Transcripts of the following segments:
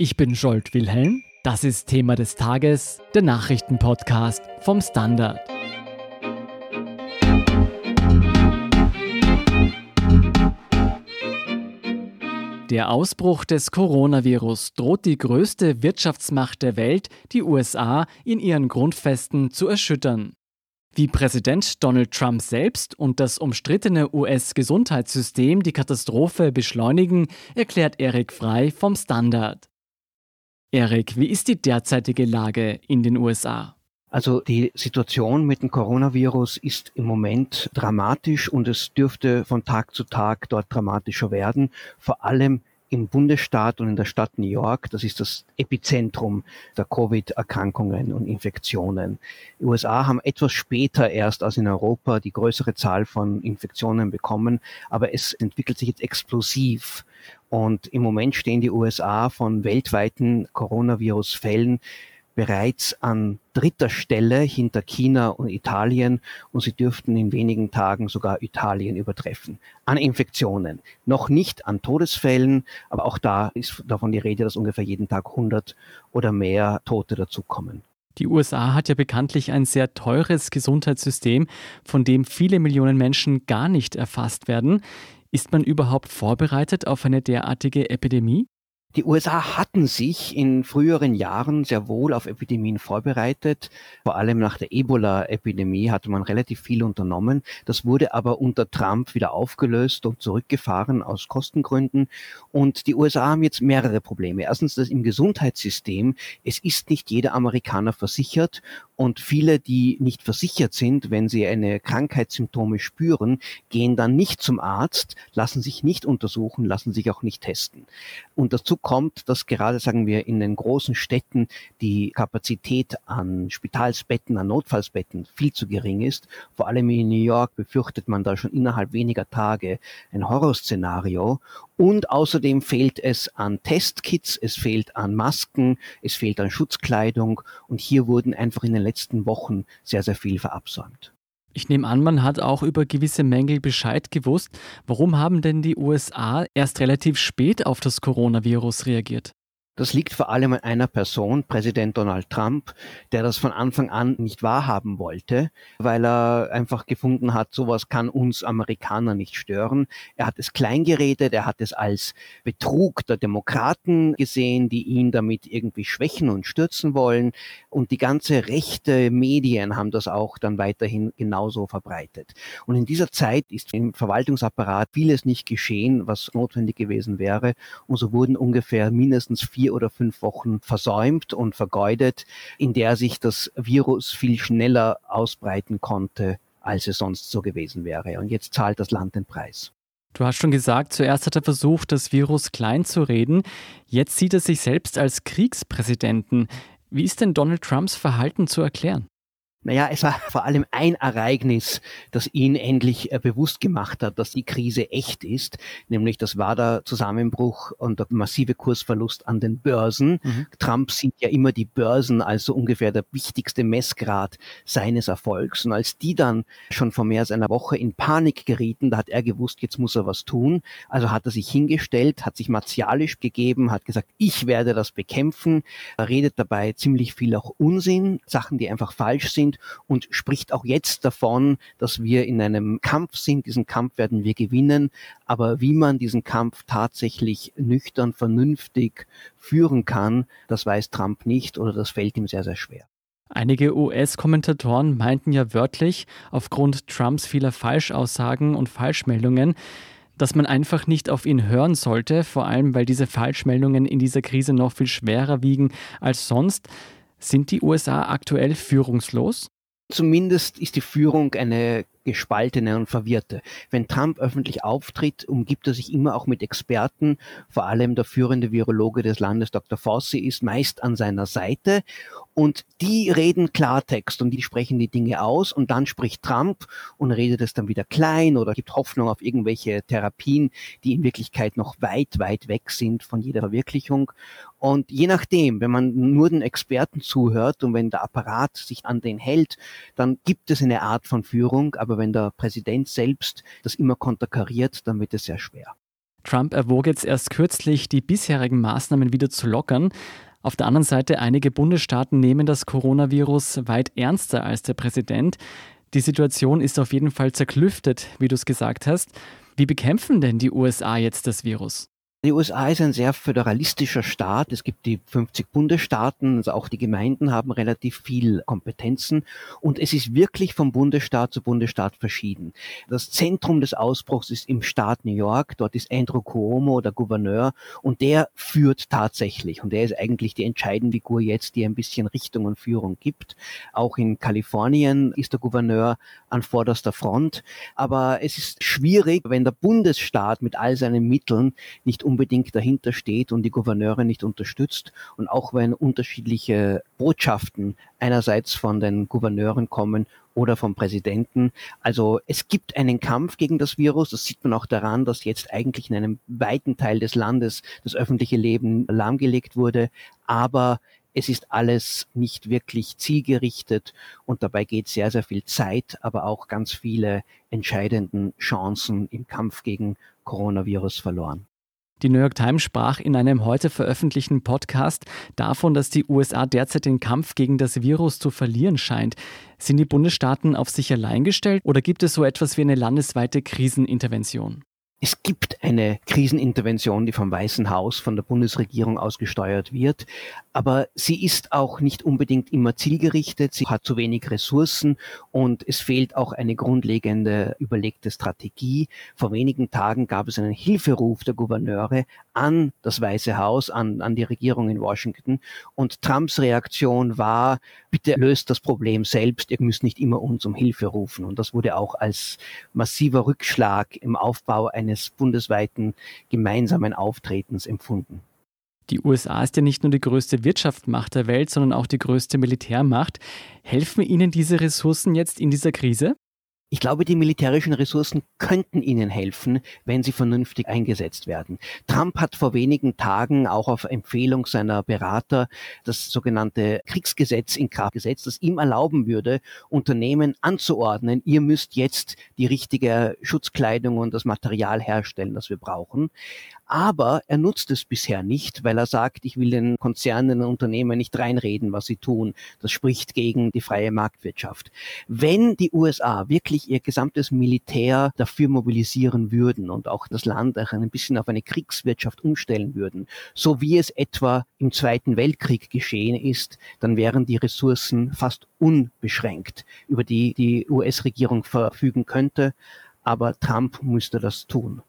Ich bin Scholt Wilhelm. Das ist Thema des Tages, der Nachrichtenpodcast vom Standard. Der Ausbruch des Coronavirus droht die größte Wirtschaftsmacht der Welt, die USA, in ihren Grundfesten zu erschüttern. Wie Präsident Donald Trump selbst und das umstrittene US-Gesundheitssystem die Katastrophe beschleunigen, erklärt Eric Frei vom Standard. Eric, wie ist die derzeitige Lage in den USA? Also die Situation mit dem Coronavirus ist im Moment dramatisch und es dürfte von Tag zu Tag dort dramatischer werden, vor allem im Bundesstaat und in der Stadt New York, das ist das Epizentrum der Covid-Erkrankungen und Infektionen. Die USA haben etwas später erst als in Europa die größere Zahl von Infektionen bekommen, aber es entwickelt sich jetzt explosiv. Und im Moment stehen die USA von weltweiten Coronavirus-Fällen bereits an dritter Stelle hinter China und Italien und sie dürften in wenigen Tagen sogar Italien übertreffen. An Infektionen. Noch nicht an Todesfällen, aber auch da ist davon die Rede, dass ungefähr jeden Tag 100 oder mehr Tote dazukommen. Die USA hat ja bekanntlich ein sehr teures Gesundheitssystem, von dem viele Millionen Menschen gar nicht erfasst werden. Ist man überhaupt vorbereitet auf eine derartige Epidemie? Die USA hatten sich in früheren Jahren sehr wohl auf Epidemien vorbereitet. Vor allem nach der Ebola-Epidemie hatte man relativ viel unternommen. Das wurde aber unter Trump wieder aufgelöst und zurückgefahren aus Kostengründen. Und die USA haben jetzt mehrere Probleme. Erstens das im Gesundheitssystem. Es ist nicht jeder Amerikaner versichert und viele, die nicht versichert sind, wenn sie eine Krankheitssymptome spüren, gehen dann nicht zum Arzt, lassen sich nicht untersuchen, lassen sich auch nicht testen. Und dazu kommt, dass gerade, sagen wir, in den großen Städten die Kapazität an Spitalsbetten, an Notfallsbetten viel zu gering ist. Vor allem in New York befürchtet man da schon innerhalb weniger Tage ein Horrorszenario. Und außerdem fehlt es an Testkits, es fehlt an Masken, es fehlt an Schutzkleidung. Und hier wurden einfach in den letzten Wochen sehr, sehr viel verabsäumt. Ich nehme an, man hat auch über gewisse Mängel Bescheid gewusst. Warum haben denn die USA erst relativ spät auf das Coronavirus reagiert? Das liegt vor allem an einer Person, Präsident Donald Trump, der das von Anfang an nicht wahrhaben wollte, weil er einfach gefunden hat, sowas kann uns Amerikaner nicht stören. Er hat es kleingeredet, er hat es als Betrug der Demokraten gesehen, die ihn damit irgendwie schwächen und stürzen wollen. Und die ganze rechte Medien haben das auch dann weiterhin genauso verbreitet. Und in dieser Zeit ist im Verwaltungsapparat vieles nicht geschehen, was notwendig gewesen wäre. Und so wurden ungefähr mindestens vier vier oder fünf Wochen versäumt und vergeudet, in der sich das Virus viel schneller ausbreiten konnte, als es sonst so gewesen wäre. Und jetzt zahlt das Land den Preis. Du hast schon gesagt, zuerst hat er versucht, das Virus klein zu reden. Jetzt sieht er sich selbst als Kriegspräsidenten. Wie ist denn Donald Trumps Verhalten zu erklären? Naja, es war vor allem ein Ereignis, das ihn endlich äh, bewusst gemacht hat, dass die Krise echt ist, nämlich das war der Zusammenbruch und der massive Kursverlust an den Börsen. Mhm. Trump sieht ja immer die Börsen als so ungefähr der wichtigste Messgrad seines Erfolgs. Und als die dann schon vor mehr als einer Woche in Panik gerieten, da hat er gewusst, jetzt muss er was tun. Also hat er sich hingestellt, hat sich martialisch gegeben, hat gesagt, ich werde das bekämpfen. Er redet dabei ziemlich viel auch Unsinn, Sachen, die einfach falsch sind sind und spricht auch jetzt davon, dass wir in einem Kampf sind. Diesen Kampf werden wir gewinnen. Aber wie man diesen Kampf tatsächlich nüchtern, vernünftig führen kann, das weiß Trump nicht oder das fällt ihm sehr, sehr schwer. Einige US-Kommentatoren meinten ja wörtlich, aufgrund Trumps vieler Falschaussagen und Falschmeldungen, dass man einfach nicht auf ihn hören sollte, vor allem weil diese Falschmeldungen in dieser Krise noch viel schwerer wiegen als sonst. Sind die USA aktuell führungslos? Zumindest ist die Führung eine gespaltene und verwirrte. Wenn Trump öffentlich auftritt, umgibt er sich immer auch mit Experten. Vor allem der führende Virologe des Landes, Dr. Fauci, ist meist an seiner Seite. Und die reden Klartext und die sprechen die Dinge aus und dann spricht Trump und redet es dann wieder klein oder gibt Hoffnung auf irgendwelche Therapien, die in Wirklichkeit noch weit, weit weg sind von jeder Verwirklichung. Und je nachdem, wenn man nur den Experten zuhört und wenn der Apparat sich an den hält, dann gibt es eine Art von Führung. Aber wenn der Präsident selbst das immer konterkariert, dann wird es sehr schwer. Trump erwog jetzt erst kürzlich, die bisherigen Maßnahmen wieder zu lockern. Auf der anderen Seite, einige Bundesstaaten nehmen das Coronavirus weit ernster als der Präsident. Die Situation ist auf jeden Fall zerklüftet, wie du es gesagt hast. Wie bekämpfen denn die USA jetzt das Virus? Die USA ist ein sehr föderalistischer Staat. Es gibt die 50 Bundesstaaten, also auch die Gemeinden haben relativ viel Kompetenzen und es ist wirklich vom Bundesstaat zu Bundesstaat verschieden. Das Zentrum des Ausbruchs ist im Staat New York. Dort ist Andrew Cuomo, der Gouverneur, und der führt tatsächlich. Und der ist eigentlich die entscheidende Figur jetzt, die ein bisschen Richtung und Führung gibt. Auch in Kalifornien ist der Gouverneur an vorderster Front. Aber es ist schwierig, wenn der Bundesstaat mit all seinen Mitteln nicht unbedingt dahinter steht und die Gouverneure nicht unterstützt. Und auch wenn unterschiedliche Botschaften einerseits von den Gouverneuren kommen oder vom Präsidenten. Also es gibt einen Kampf gegen das Virus. Das sieht man auch daran, dass jetzt eigentlich in einem weiten Teil des Landes das öffentliche Leben lahmgelegt wurde. Aber es ist alles nicht wirklich zielgerichtet und dabei geht sehr, sehr viel Zeit, aber auch ganz viele entscheidenden Chancen im Kampf gegen Coronavirus verloren. Die New York Times sprach in einem heute veröffentlichten Podcast davon, dass die USA derzeit den Kampf gegen das Virus zu verlieren scheint. Sind die Bundesstaaten auf sich allein gestellt oder gibt es so etwas wie eine landesweite Krisenintervention? Es gibt eine Krisenintervention, die vom Weißen Haus, von der Bundesregierung ausgesteuert wird, aber sie ist auch nicht unbedingt immer zielgerichtet, sie hat zu wenig Ressourcen und es fehlt auch eine grundlegende überlegte Strategie. Vor wenigen Tagen gab es einen Hilferuf der Gouverneure an das Weiße Haus, an, an die Regierung in Washington und Trumps Reaktion war, bitte löst das Problem selbst, ihr müsst nicht immer uns um Hilfe rufen und das wurde auch als massiver Rückschlag im Aufbau eines bundesweiten gemeinsamen Auftretens empfunden. Die USA ist ja nicht nur die größte Wirtschaftsmacht der Welt, sondern auch die größte Militärmacht. Helfen Ihnen diese Ressourcen jetzt in dieser Krise? Ich glaube, die militärischen Ressourcen könnten ihnen helfen, wenn sie vernünftig eingesetzt werden. Trump hat vor wenigen Tagen auch auf Empfehlung seiner Berater das sogenannte Kriegsgesetz in Kraft gesetzt, das ihm erlauben würde, Unternehmen anzuordnen, ihr müsst jetzt die richtige Schutzkleidung und das Material herstellen, das wir brauchen. Aber er nutzt es bisher nicht, weil er sagt, ich will den Konzernen und Unternehmen nicht reinreden, was sie tun. Das spricht gegen die freie Marktwirtschaft. Wenn die USA wirklich ihr gesamtes Militär dafür mobilisieren würden und auch das Land auch ein bisschen auf eine Kriegswirtschaft umstellen würden, so wie es etwa im Zweiten Weltkrieg geschehen ist, dann wären die Ressourcen fast unbeschränkt, über die die US-Regierung verfügen könnte. Aber Trump müsste das tun.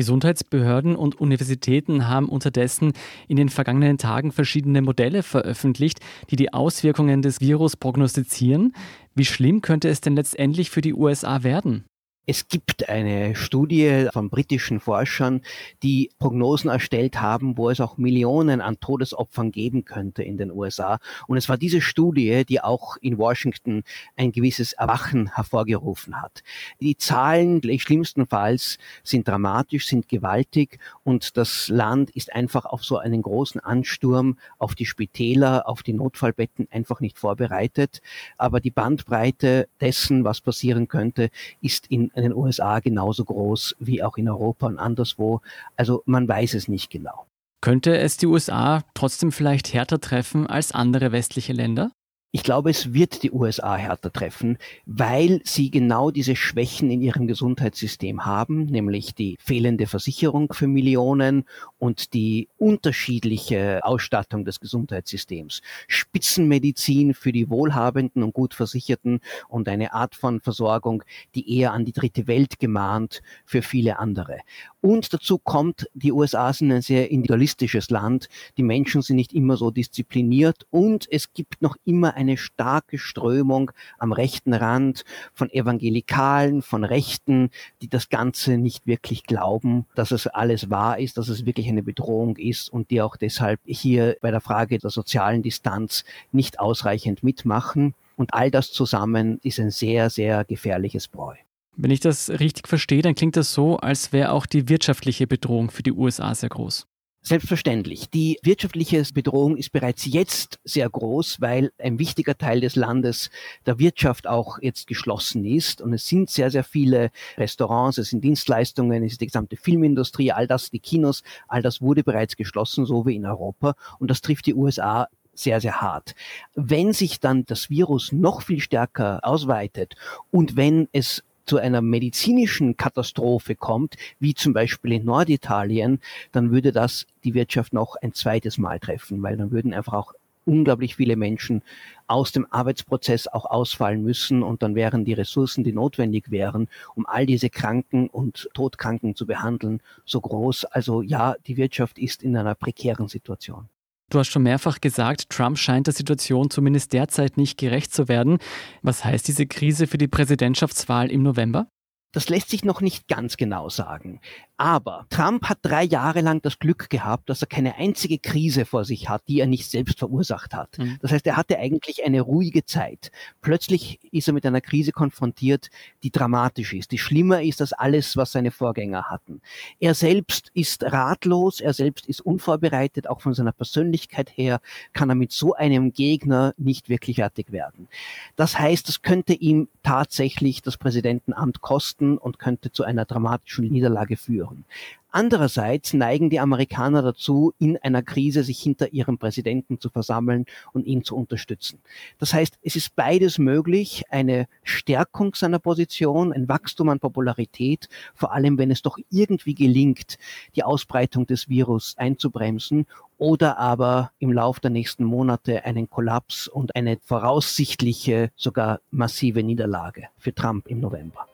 Gesundheitsbehörden und Universitäten haben unterdessen in den vergangenen Tagen verschiedene Modelle veröffentlicht, die die Auswirkungen des Virus prognostizieren. Wie schlimm könnte es denn letztendlich für die USA werden? Es gibt eine Studie von britischen Forschern, die Prognosen erstellt haben, wo es auch Millionen an Todesopfern geben könnte in den USA. Und es war diese Studie, die auch in Washington ein gewisses Erwachen hervorgerufen hat. Die Zahlen schlimmstenfalls sind dramatisch, sind gewaltig und das Land ist einfach auf so einen großen Ansturm auf die Spitäler, auf die Notfallbetten einfach nicht vorbereitet. Aber die Bandbreite dessen, was passieren könnte, ist in in den USA genauso groß wie auch in Europa und anderswo. Also man weiß es nicht genau. Könnte es die USA trotzdem vielleicht härter treffen als andere westliche Länder? Ich glaube, es wird die USA härter treffen, weil sie genau diese Schwächen in ihrem Gesundheitssystem haben, nämlich die fehlende Versicherung für Millionen und die unterschiedliche Ausstattung des Gesundheitssystems. Spitzenmedizin für die Wohlhabenden und gut Versicherten und eine Art von Versorgung, die eher an die dritte Welt gemahnt für viele andere. Und dazu kommt, die USA sind ein sehr individualistisches Land. Die Menschen sind nicht immer so diszipliniert und es gibt noch immer eine starke Strömung am rechten Rand von Evangelikalen, von Rechten, die das Ganze nicht wirklich glauben, dass es alles wahr ist, dass es wirklich eine Bedrohung ist und die auch deshalb hier bei der Frage der sozialen Distanz nicht ausreichend mitmachen. Und all das zusammen ist ein sehr, sehr gefährliches Bräu. Wenn ich das richtig verstehe, dann klingt das so, als wäre auch die wirtschaftliche Bedrohung für die USA sehr groß. Selbstverständlich. Die wirtschaftliche Bedrohung ist bereits jetzt sehr groß, weil ein wichtiger Teil des Landes der Wirtschaft auch jetzt geschlossen ist. Und es sind sehr, sehr viele Restaurants, es sind Dienstleistungen, es ist die gesamte Filmindustrie, all das, die Kinos, all das wurde bereits geschlossen, so wie in Europa. Und das trifft die USA sehr, sehr hart. Wenn sich dann das Virus noch viel stärker ausweitet und wenn es zu einer medizinischen Katastrophe kommt, wie zum Beispiel in Norditalien, dann würde das die Wirtschaft noch ein zweites Mal treffen, weil dann würden einfach auch unglaublich viele Menschen aus dem Arbeitsprozess auch ausfallen müssen und dann wären die Ressourcen, die notwendig wären, um all diese Kranken und Todkranken zu behandeln, so groß. Also ja, die Wirtschaft ist in einer prekären Situation. Du hast schon mehrfach gesagt, Trump scheint der Situation zumindest derzeit nicht gerecht zu werden. Was heißt diese Krise für die Präsidentschaftswahl im November? Das lässt sich noch nicht ganz genau sagen. Aber Trump hat drei Jahre lang das Glück gehabt, dass er keine einzige Krise vor sich hat, die er nicht selbst verursacht hat. Mhm. Das heißt, er hatte eigentlich eine ruhige Zeit. Plötzlich ist er mit einer Krise konfrontiert, die dramatisch ist, die schlimmer ist als alles, was seine Vorgänger hatten. Er selbst ist ratlos, er selbst ist unvorbereitet, auch von seiner Persönlichkeit her kann er mit so einem Gegner nicht wirklich fertig werden. Das heißt, es könnte ihm tatsächlich das Präsidentenamt kosten und könnte zu einer dramatischen Niederlage führen. Andererseits neigen die Amerikaner dazu, in einer Krise sich hinter ihrem Präsidenten zu versammeln und ihn zu unterstützen. Das heißt, es ist beides möglich, eine Stärkung seiner Position, ein Wachstum an Popularität, vor allem wenn es doch irgendwie gelingt, die Ausbreitung des Virus einzubremsen oder aber im Lauf der nächsten Monate einen Kollaps und eine voraussichtliche, sogar massive Niederlage für Trump im November.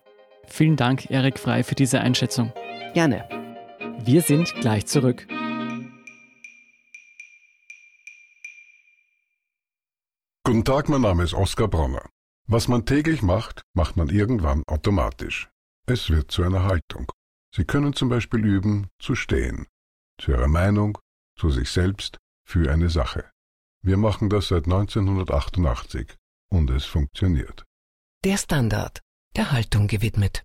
Vielen Dank, Erik Frei, für diese Einschätzung. Gerne. Wir sind gleich zurück. Guten Tag, mein Name ist Oskar Bronner. Was man täglich macht, macht man irgendwann automatisch. Es wird zu einer Haltung. Sie können zum Beispiel üben, zu stehen. Zu Ihrer Meinung, zu sich selbst, für eine Sache. Wir machen das seit 1988 und es funktioniert. Der Standard, der Haltung gewidmet.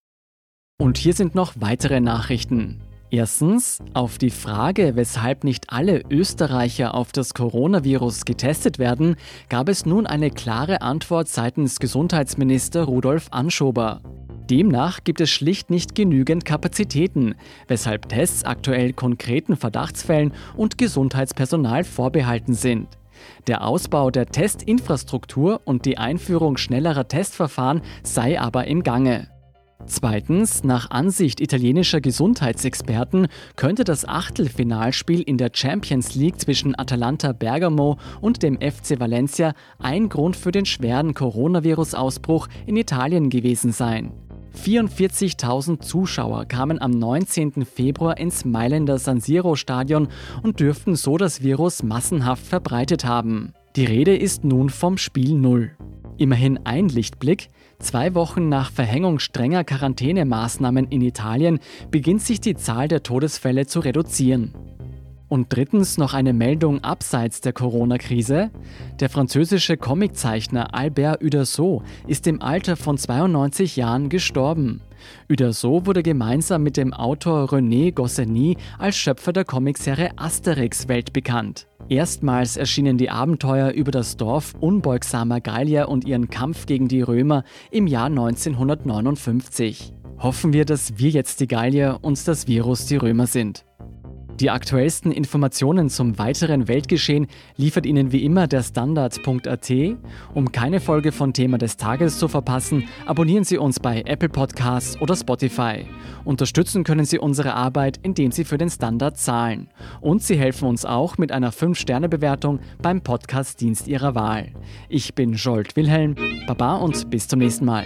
Und hier sind noch weitere Nachrichten. Erstens, auf die Frage, weshalb nicht alle Österreicher auf das Coronavirus getestet werden, gab es nun eine klare Antwort seitens Gesundheitsminister Rudolf Anschober. Demnach gibt es schlicht nicht genügend Kapazitäten, weshalb Tests aktuell konkreten Verdachtsfällen und Gesundheitspersonal vorbehalten sind. Der Ausbau der Testinfrastruktur und die Einführung schnellerer Testverfahren sei aber im Gange. Zweitens, nach Ansicht italienischer Gesundheitsexperten könnte das Achtelfinalspiel in der Champions League zwischen Atalanta Bergamo und dem FC Valencia ein Grund für den schweren Coronavirus-Ausbruch in Italien gewesen sein. 44.000 Zuschauer kamen am 19. Februar ins Mailänder San Siro Stadion und dürften so das Virus massenhaft verbreitet haben. Die Rede ist nun vom Spiel Null. Immerhin ein Lichtblick. Zwei Wochen nach Verhängung strenger Quarantänemaßnahmen in Italien beginnt sich die Zahl der Todesfälle zu reduzieren. Und drittens noch eine Meldung abseits der Corona-Krise. Der französische Comiczeichner Albert Uderso ist im Alter von 92 Jahren gestorben. Uderso wurde gemeinsam mit dem Autor René Goscinny als Schöpfer der Comicserie Asterix weltbekannt. Erstmals erschienen die Abenteuer über das Dorf unbeugsamer Gallier und ihren Kampf gegen die Römer im Jahr 1959. Hoffen wir, dass wir jetzt die Gallier und das Virus die Römer sind. Die aktuellsten Informationen zum weiteren Weltgeschehen liefert Ihnen wie immer der Standard.at. Um keine Folge von Thema des Tages zu verpassen, abonnieren Sie uns bei Apple Podcasts oder Spotify. Unterstützen können Sie unsere Arbeit, indem Sie für den Standard zahlen. Und Sie helfen uns auch mit einer 5-Sterne-Bewertung beim Podcast-Dienst Ihrer Wahl. Ich bin Jolt Wilhelm, Baba und bis zum nächsten Mal.